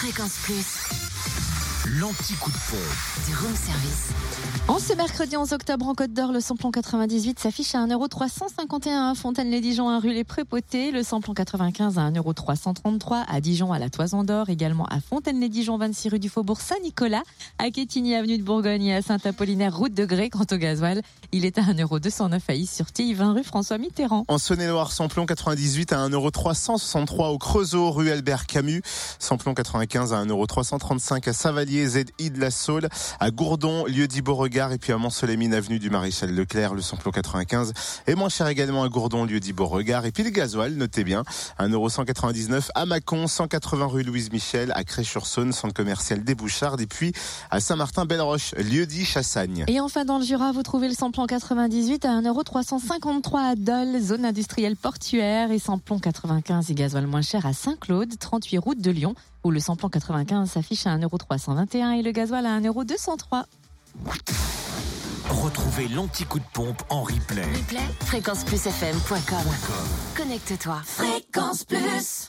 Fréquence Plus, L'anti-coup de pompe. du room service. En ce mercredi 11 octobre en Côte d'Or, le samplon 98 s'affiche à 1,351€ à Fontaine-les-Dijon à rue les Prépotés, le samplon 95 à 1,333€ à Dijon à la Toison d'Or, également à Fontaine-les-Dijon 26 rue du Faubourg Saint-Nicolas, à Quétigny avenue de Bourgogne et à Saint-Apollinaire route de Grès. Quant au gasoil, il est à 1,209€ à Is-sur-Tille, 20 rue François Mitterrand. En Saône-et-Loire, samplon 98 à 1,363€ au Creusot, rue Albert Camus. Samplon 95 à 1,335€ à Savalier, ZI de la Saule, à Gourdon, lieu dit Et puis à Mont-Solémine, avenue du Maréchal Leclerc, le samplon 95 est moins cher également à Gourdon, lieu dit Beauregard. Et puis le gasoil, notez bien, 1,199€ à Mâcon, 180 rue Louise Michel, à Cré-sur-Saône, centre commercial des Bouchardes, et puis à Saint-Martin-Belle-Roche, lieu dit Chassagne. Et enfin, dans le Jura, vous trouvez le samplon 98 à 1,353€ à Dole, zone industrielle portuaire, et samplon 95 et gasoil moins cher à Saint-Claude, 38 route de Lyon, où le samplon 95 s'affiche à 1,321€ et le gasoil à 1,203€. Retrouvez l'anti-coup de pompe en replay. Replay, fréquenceplusfm.com. Connecte-toi. Fréquence Plus.